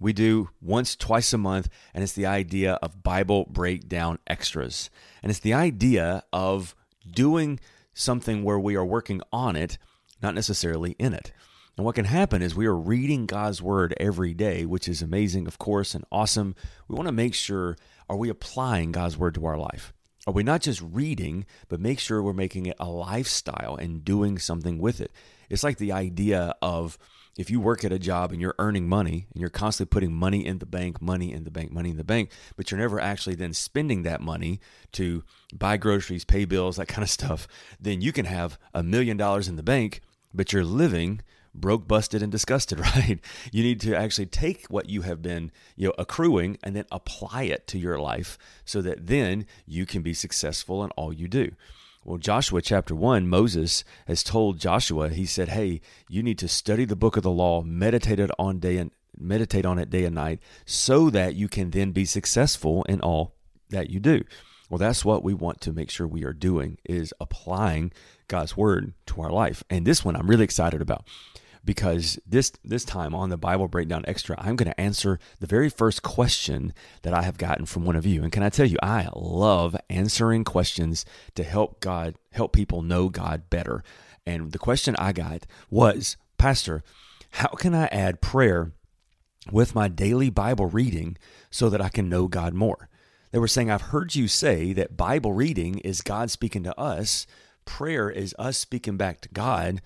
we do once, twice a month, and it's the idea of Bible breakdown extras. And it's the idea of doing something where we are working on it, not necessarily in it. And what can happen is we are reading God's word every day, which is amazing, of course, and awesome. We want to make sure are we applying God's word to our life? Are we not just reading, but make sure we're making it a lifestyle and doing something with it? It's like the idea of if you work at a job and you're earning money and you're constantly putting money in the bank, money in the bank, money in the bank, but you're never actually then spending that money to buy groceries, pay bills, that kind of stuff, then you can have a million dollars in the bank, but you're living broke, busted, and disgusted, right? You need to actually take what you have been, you know, accruing and then apply it to your life so that then you can be successful in all you do. Well, Joshua chapter 1, Moses has told Joshua, he said, Hey, you need to study the book of the law, meditate it on day and meditate on it day and night, so that you can then be successful in all that you do. Well, that's what we want to make sure we are doing is applying God's word to our life. And this one I'm really excited about because this this time on the Bible Breakdown Extra, I'm going to answer the very first question that I have gotten from one of you. And can I tell you, I love answering questions to help God help people know God better. And the question I got was, Pastor, how can I add prayer with my daily Bible reading so that I can know God more? They were saying, I've heard you say that Bible reading is God speaking to us, prayer is us speaking back to God.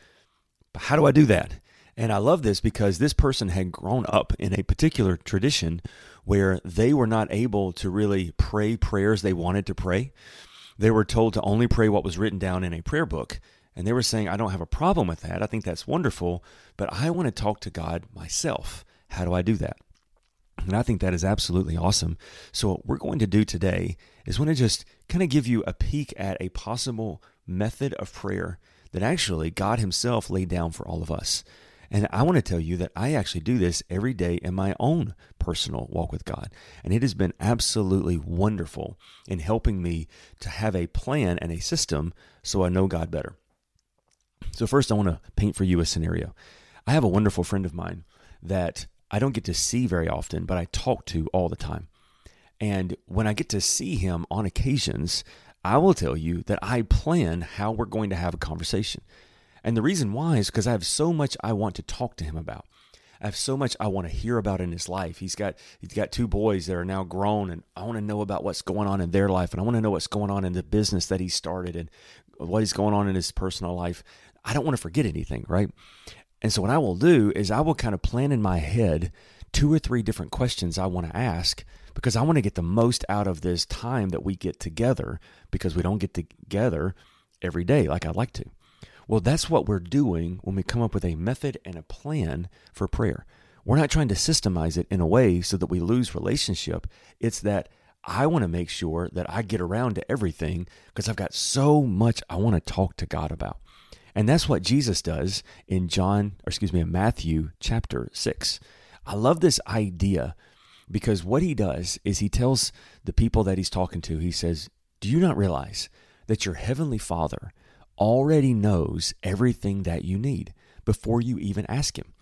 But how do I do that? And I love this because this person had grown up in a particular tradition where they were not able to really pray prayers they wanted to pray. They were told to only pray what was written down in a prayer book. And they were saying, I don't have a problem with that. I think that's wonderful, but I want to talk to God myself. How do I do that? And I think that is absolutely awesome. So, what we're going to do today is want to just kind of give you a peek at a possible method of prayer that actually God Himself laid down for all of us. And I want to tell you that I actually do this every day in my own personal walk with God. And it has been absolutely wonderful in helping me to have a plan and a system so I know God better. So, first, I want to paint for you a scenario. I have a wonderful friend of mine that I don't get to see very often, but I talk to all the time. And when I get to see him on occasions, I will tell you that I plan how we're going to have a conversation. And the reason why is because I have so much I want to talk to him about. I have so much I want to hear about in his life. He's got he's got two boys that are now grown and I want to know about what's going on in their life and I want to know what's going on in the business that he started and what is going on in his personal life. I don't want to forget anything, right? And so what I will do is I will kind of plan in my head two or three different questions I want to ask because I want to get the most out of this time that we get together because we don't get together every day like I'd like to. Well, that's what we're doing when we come up with a method and a plan for prayer. We're not trying to systemize it in a way so that we lose relationship. It's that I want to make sure that I get around to everything because I've got so much I want to talk to God about. And that's what Jesus does in John, or excuse me, in Matthew chapter 6. I love this idea because what he does is he tells the people that he's talking to, he says, Do you not realize that your heavenly Father already knows everything that you need before you even ask him.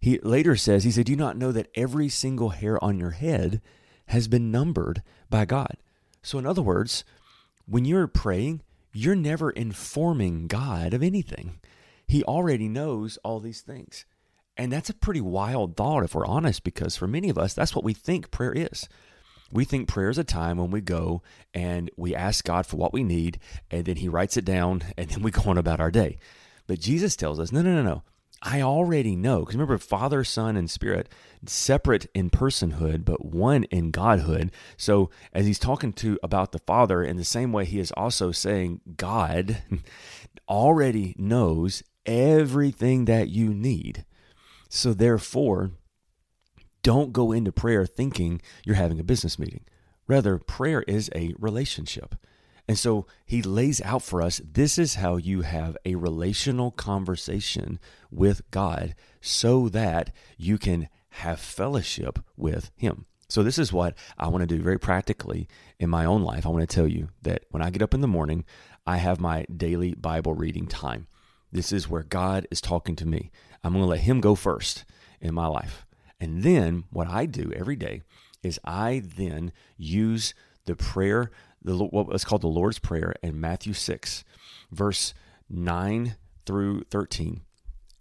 He later says, he said, Do you not know that every single hair on your head has been numbered by God? So, in other words, when you're praying, you're never informing God of anything. He already knows all these things. And that's a pretty wild thought if we're honest, because for many of us, that's what we think prayer is. We think prayer is a time when we go and we ask God for what we need, and then He writes it down, and then we go on about our day. But Jesus tells us, no, no, no, no. I already know. Because remember, Father, Son, and Spirit, separate in personhood, but one in Godhood. So as he's talking to about the Father, in the same way, he is also saying God already knows everything that you need. So therefore, don't go into prayer thinking you're having a business meeting. Rather, prayer is a relationship. And so he lays out for us this is how you have a relational conversation with God so that you can have fellowship with him. So, this is what I want to do very practically in my own life. I want to tell you that when I get up in the morning, I have my daily Bible reading time. This is where God is talking to me. I'm going to let Him go first in my life. And then what I do every day is I then use the prayer, the, what's called the Lord's Prayer in Matthew 6, verse 9 through 13.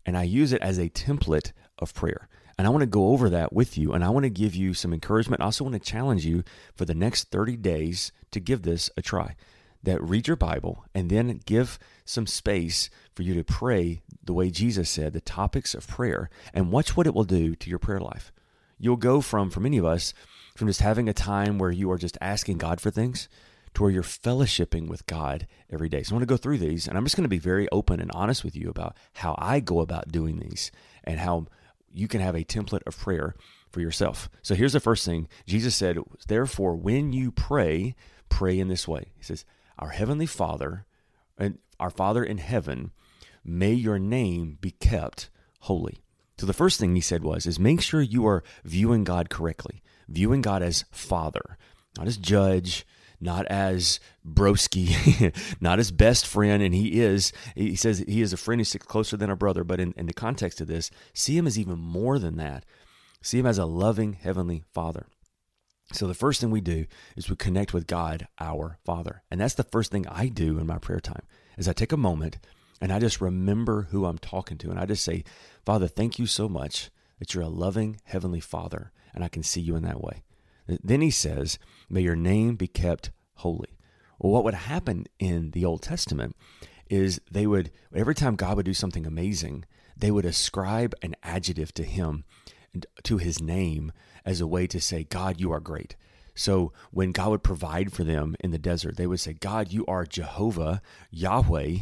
And I use it as a template of prayer. And I want to go over that with you. And I want to give you some encouragement. I also want to challenge you for the next 30 days to give this a try. That read your Bible and then give some space for you to pray the way Jesus said, the topics of prayer, and watch what it will do to your prayer life. You'll go from, for many of us, from just having a time where you are just asking God for things to where you're fellowshipping with God every day. So I want to go through these, and I'm just going to be very open and honest with you about how I go about doing these and how you can have a template of prayer for yourself. So here's the first thing Jesus said, Therefore, when you pray, pray in this way. He says, Our Heavenly Father, and our Father in heaven, may your name be kept holy. So the first thing he said was is make sure you are viewing God correctly, viewing God as Father, not as judge, not as broski, not as best friend, and he is. He says he is a friend who sticks closer than a brother. But in, in the context of this, see him as even more than that. See him as a loving heavenly Father. So the first thing we do is we connect with God, our Father, and that's the first thing I do in my prayer time. Is I take a moment and I just remember who I'm talking to, and I just say, Father, thank you so much that you're a loving heavenly Father, and I can see you in that way. Then he says, May your name be kept holy. Well, what would happen in the Old Testament is they would, every time God would do something amazing, they would ascribe an adjective to him, to his name, as a way to say, God, you are great. So when God would provide for them in the desert, they would say, God, you are Jehovah, Yahweh,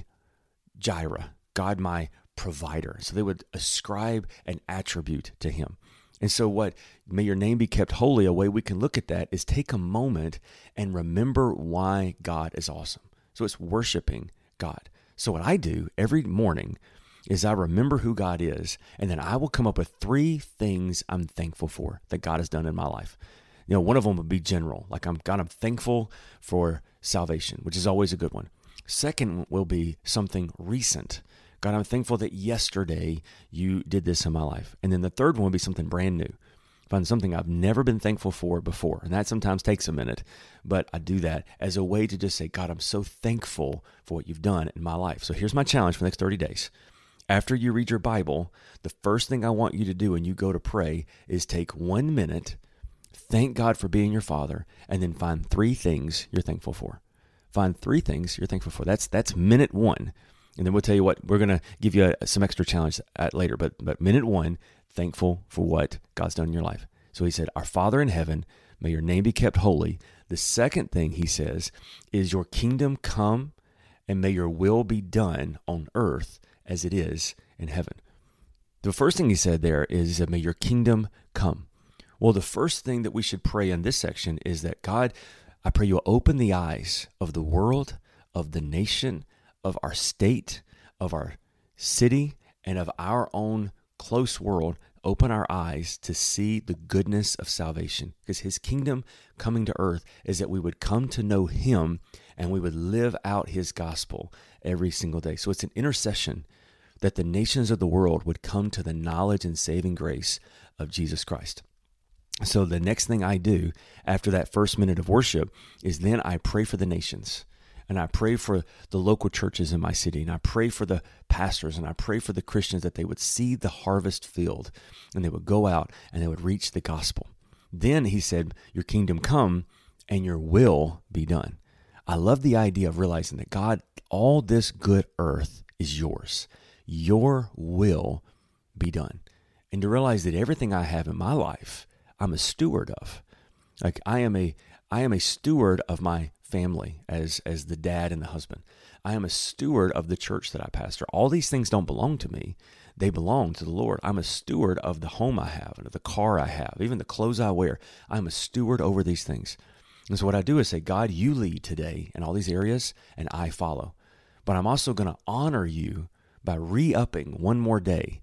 Jireh, God, my provider. So they would ascribe an attribute to him. And so, what may your name be kept holy, a way we can look at that is take a moment and remember why God is awesome. So, it's worshiping God. So, what I do every morning is I remember who God is, and then I will come up with three things I'm thankful for that God has done in my life. You know, one of them would be general, like I'm God, I'm thankful for salvation, which is always a good one. Second will be something recent. God, I'm thankful that yesterday you did this in my life. And then the third one will be something brand new. Find something I've never been thankful for before. And that sometimes takes a minute, but I do that as a way to just say, God, I'm so thankful for what you've done in my life. So here's my challenge for the next 30 days. After you read your Bible, the first thing I want you to do when you go to pray is take one minute, thank God for being your father, and then find three things you're thankful for. Find three things you're thankful for. That's that's minute one. And then we'll tell you what we're going to give you a, some extra challenge at later. But but minute one, thankful for what God's done in your life. So he said, "Our Father in heaven, may your name be kept holy." The second thing he says is, "Your kingdom come, and may your will be done on earth as it is in heaven." The first thing he said there is, "May your kingdom come." Well, the first thing that we should pray in this section is that God, I pray you'll open the eyes of the world, of the nation, of our state, of our city, and of our own close world open our eyes to see the goodness of salvation. Because his kingdom coming to earth is that we would come to know him and we would live out his gospel every single day. So it's an intercession that the nations of the world would come to the knowledge and saving grace of Jesus Christ. So the next thing I do after that first minute of worship is then I pray for the nations. And I pray for the local churches in my city. And I pray for the pastors and I pray for the Christians that they would see the harvest field and they would go out and they would reach the gospel. Then he said, Your kingdom come and your will be done. I love the idea of realizing that God, all this good earth is yours. Your will be done. And to realize that everything I have in my life, I'm a steward of. Like I am a I am a steward of my family as as the dad and the husband. I am a steward of the church that I pastor. All these things don't belong to me. They belong to the Lord. I'm a steward of the home I have and of the car I have, even the clothes I wear. I'm a steward over these things. And so what I do is say, God, you lead today in all these areas, and I follow. But I'm also going to honor you by re upping one more day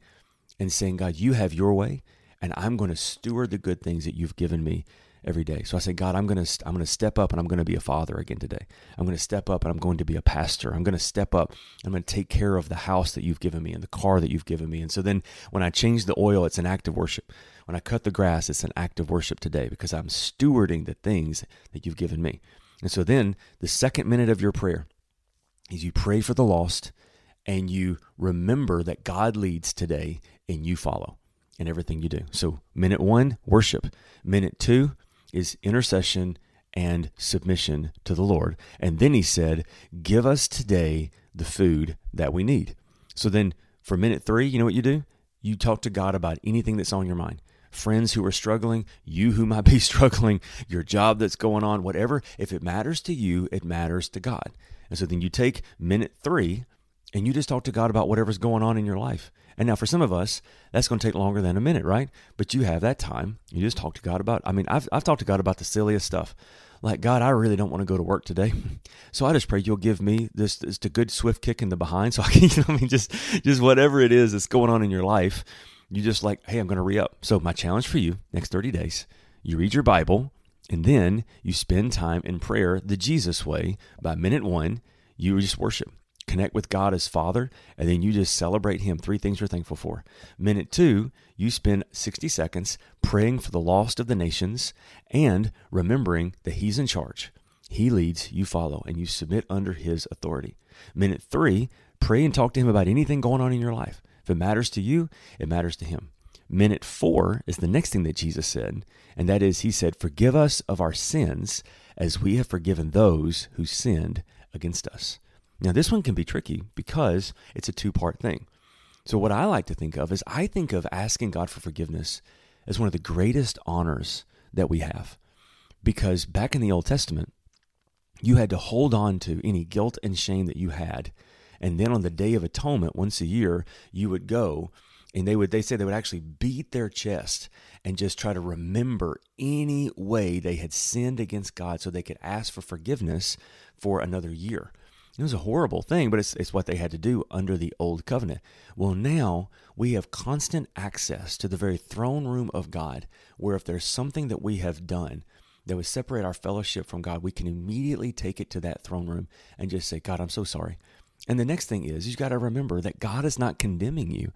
and saying, God, you have your way, and I'm going to steward the good things that you've given me every day. So I say, God, I'm going to I'm going to step up and I'm going to be a father again today. I'm going to step up and I'm going to be a pastor. I'm going to step up. I'm going to take care of the house that you've given me and the car that you've given me. And so then when I change the oil, it's an act of worship. When I cut the grass, it's an act of worship today because I'm stewarding the things that you've given me. And so then the second minute of your prayer is you pray for the lost and you remember that God leads today and you follow in everything you do. So, minute one, worship. Minute two, is intercession and submission to the Lord. And then he said, Give us today the food that we need. So then for minute three, you know what you do? You talk to God about anything that's on your mind. Friends who are struggling, you who might be struggling, your job that's going on, whatever. If it matters to you, it matters to God. And so then you take minute three and you just talk to God about whatever's going on in your life. And now for some of us, that's going to take longer than a minute, right? But you have that time. You just talk to God about. I mean, I've I've talked to God about the silliest stuff. Like God, I really don't want to go to work today, so I just pray you'll give me this just a good swift kick in the behind, so I can, you know, I mean, just just whatever it is that's going on in your life, you just like, hey, I'm going to re up. So my challenge for you next 30 days, you read your Bible, and then you spend time in prayer the Jesus way. By minute one, you just worship connect with God as Father, and then you just celebrate Him. Three things you're thankful for. Minute two, you spend 60 seconds praying for the lost of the nations and remembering that He's in charge. He leads, you follow, and you submit under His authority. Minute three, pray and talk to Him about anything going on in your life. If it matters to you, it matters to Him. Minute four is the next thing that Jesus said, and that is, He said, Forgive us of our sins as we have forgiven those who sinned against us. Now, this one can be tricky because it's a two part thing. So, what I like to think of is I think of asking God for forgiveness as one of the greatest honors that we have. Because back in the Old Testament, you had to hold on to any guilt and shame that you had. And then on the Day of Atonement, once a year, you would go and they would they say they would actually beat their chest and just try to remember any way they had sinned against God so they could ask for forgiveness for another year. It was a horrible thing, but it's, it's what they had to do under the old covenant. Well, now we have constant access to the very throne room of God, where if there's something that we have done that would separate our fellowship from God, we can immediately take it to that throne room and just say, God, I'm so sorry. And the next thing is, you've got to remember that God is not condemning you,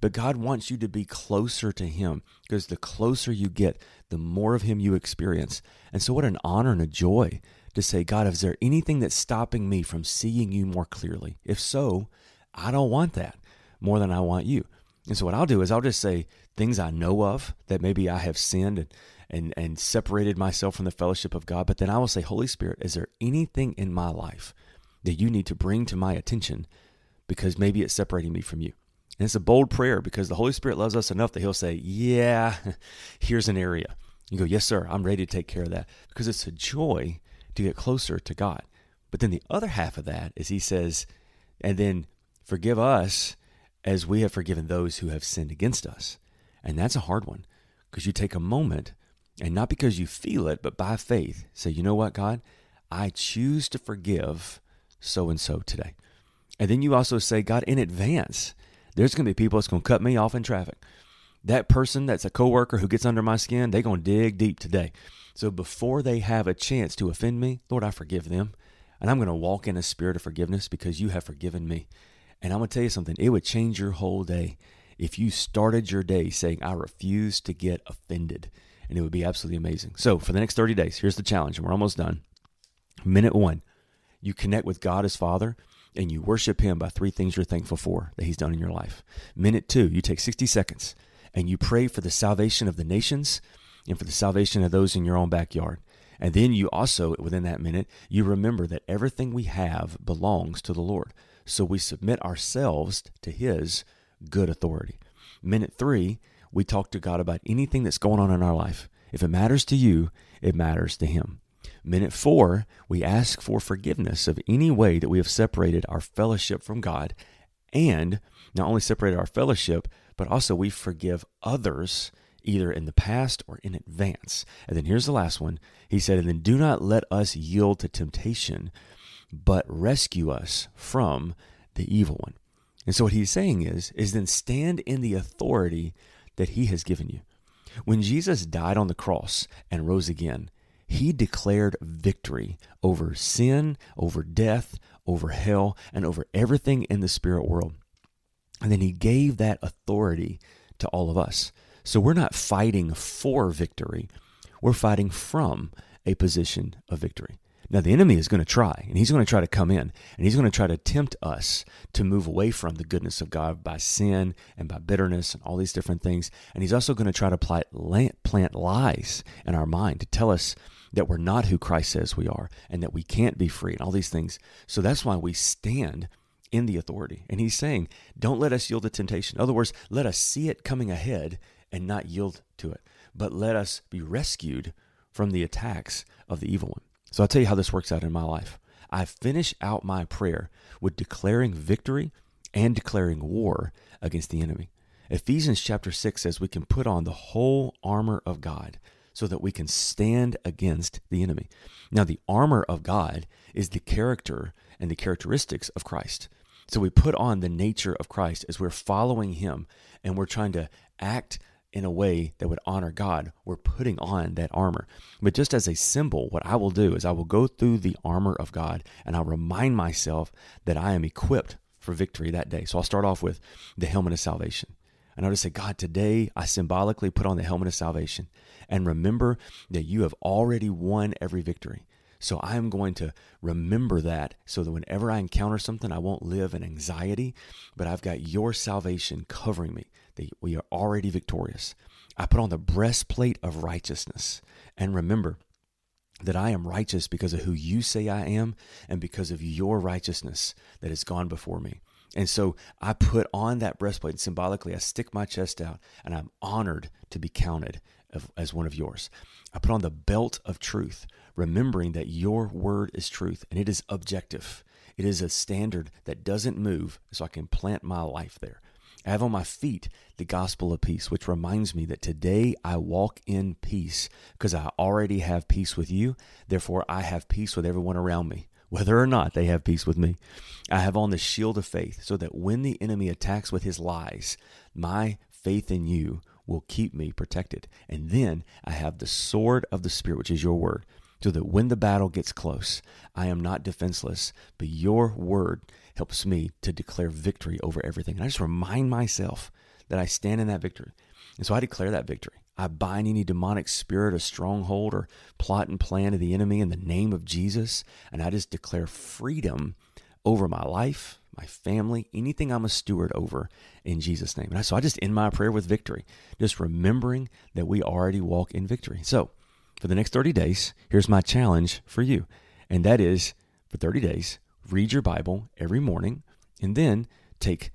but God wants you to be closer to Him because the closer you get, the more of Him you experience. And so, what an honor and a joy to say, God, is there anything that's stopping me from seeing you more clearly? If so, I don't want that more than I want you. And so what I'll do is I'll just say things I know of that maybe I have sinned and and, and separated myself from the fellowship of God. But then I will say, Holy Spirit, is there anything in my life that you need to bring to my attention because maybe it's separating me from you? And it's a bold prayer because the Holy Spirit loves us enough that He'll say, Yeah, here's an area. You go, Yes, sir, I'm ready to take care of that because it's a joy to get closer to God. But then the other half of that is he says, and then forgive us as we have forgiven those who have sinned against us. And that's a hard one because you take a moment and not because you feel it, but by faith say, you know what, God, I choose to forgive so and so today. And then you also say, God, in advance, there's going to be people that's going to cut me off in traffic. That person that's a coworker who gets under my skin, they're going to dig deep today. So before they have a chance to offend me, Lord, I forgive them. And I'm going to walk in a spirit of forgiveness because you have forgiven me. And I'm going to tell you something, it would change your whole day if you started your day saying, I refuse to get offended. And it would be absolutely amazing. So for the next 30 days, here's the challenge, and we're almost done. Minute one, you connect with God as Father and you worship Him by three things you're thankful for that He's done in your life. Minute two, you take 60 seconds and you pray for the salvation of the nations and for the salvation of those in your own backyard. And then you also, within that minute, you remember that everything we have belongs to the Lord. So we submit ourselves to His good authority. Minute three, we talk to God about anything that's going on in our life. If it matters to you, it matters to Him. Minute four, we ask for forgiveness of any way that we have separated our fellowship from God. and not only separated our fellowship, but also we forgive others either in the past or in advance. And then here's the last one. He said, And then do not let us yield to temptation, but rescue us from the evil one. And so what he's saying is, is then stand in the authority that he has given you. When Jesus died on the cross and rose again, he declared victory over sin, over death, over hell, and over everything in the spirit world. And then he gave that authority to all of us. So we're not fighting for victory, we're fighting from a position of victory. Now, the enemy is going to try, and he's going to try to come in, and he's going to try to tempt us to move away from the goodness of God by sin and by bitterness and all these different things. And he's also going to try to plant lies in our mind to tell us that we're not who Christ says we are and that we can't be free and all these things. So that's why we stand in the authority. And he's saying, don't let us yield to temptation. In other words, let us see it coming ahead and not yield to it, but let us be rescued from the attacks of the evil one. So I'll tell you how this works out in my life. I finish out my prayer with declaring victory and declaring war against the enemy. Ephesians chapter 6 says we can put on the whole armor of God so that we can stand against the enemy. Now, the armor of God is the character and the characteristics of Christ. So we put on the nature of Christ as we're following him and we're trying to act in a way that would honor God, we're putting on that armor. But just as a symbol, what I will do is I will go through the armor of God and I'll remind myself that I am equipped for victory that day. So I'll start off with the helmet of salvation. And I'll just say, God, today I symbolically put on the helmet of salvation and remember that you have already won every victory. So I am going to remember that so that whenever I encounter something, I won't live in anxiety, but I've got your salvation covering me, that we are already victorious. I put on the breastplate of righteousness and remember that I am righteous because of who you say I am and because of your righteousness that has gone before me. And so I put on that breastplate and symbolically I stick my chest out and I'm honored to be counted as one of yours. I put on the belt of truth, remembering that your word is truth and it is objective. It is a standard that doesn't move, so I can plant my life there. I have on my feet the gospel of peace, which reminds me that today I walk in peace because I already have peace with you. Therefore, I have peace with everyone around me whether or not they have peace with me. I have on the shield of faith, so that when the enemy attacks with his lies, my faith in you will keep me protected. And then I have the sword of the Spirit, which is your word, so that when the battle gets close, I am not defenseless, but your word helps me to declare victory over everything. And I just remind myself that I stand in that victory. And so I declare that victory. I bind any demonic spirit or stronghold or plot and plan of the enemy in the name of Jesus. And I just declare freedom over my life, my family, anything I'm a steward over in Jesus' name. And so I just end my prayer with victory, just remembering that we already walk in victory. So for the next 30 days, here's my challenge for you. And that is for 30 days, read your Bible every morning and then take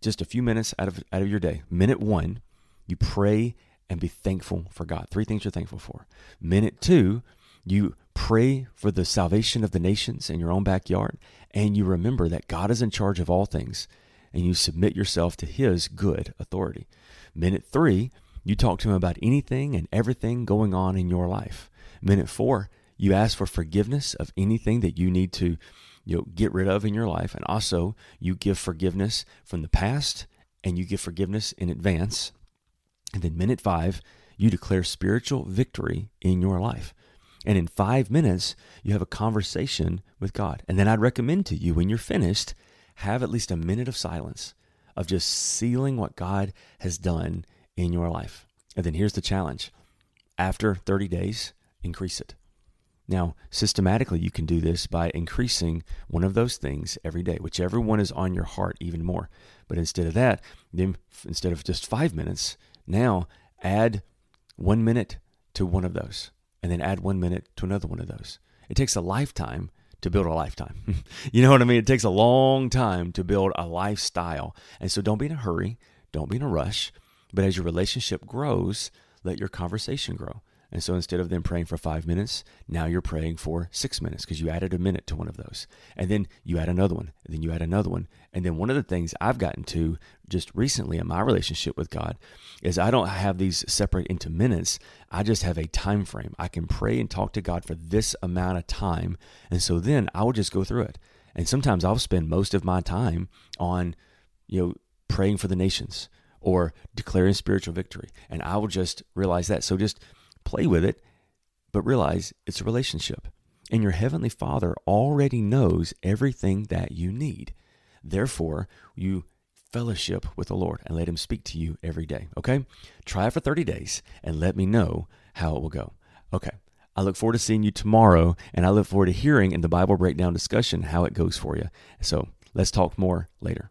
just a few minutes out of, out of your day. Minute one, you pray and be thankful for God. Three things you're thankful for. Minute two, you pray for the salvation of the nations in your own backyard, and you remember that God is in charge of all things, and you submit yourself to His good authority. Minute three, you talk to Him about anything and everything going on in your life. Minute four, you ask for forgiveness of anything that you need to you know, get rid of in your life, and also you give forgiveness from the past and you give forgiveness in advance and then, minute five, you declare spiritual victory in your life. And in five minutes, you have a conversation with God. And then I'd recommend to you, when you're finished, have at least a minute of silence of just sealing what God has done in your life. And then here's the challenge after 30 days, increase it. Now, systematically, you can do this by increasing one of those things every day, whichever one is on your heart even more. But instead of that, instead of just five minutes, now add one minute to one of those, and then add one minute to another one of those. It takes a lifetime to build a lifetime. you know what I mean? It takes a long time to build a lifestyle. And so don't be in a hurry, don't be in a rush. But as your relationship grows, let your conversation grow. And so instead of them praying for five minutes, now you're praying for six minutes because you added a minute to one of those. And then you add another one, and then you add another one. And then one of the things I've gotten to just recently in my relationship with God is I don't have these separate into minutes. I just have a time frame. I can pray and talk to God for this amount of time. And so then I will just go through it. And sometimes I'll spend most of my time on, you know, praying for the nations or declaring spiritual victory. And I will just realize that. So just play with it, but realize it's a relationship. And your heavenly Father already knows everything that you need. Therefore, you fellowship with the Lord and let Him speak to you every day. Okay? Try it for 30 days and let me know how it will go. Okay. I look forward to seeing you tomorrow, and I look forward to hearing in the Bible breakdown discussion how it goes for you. So let's talk more later.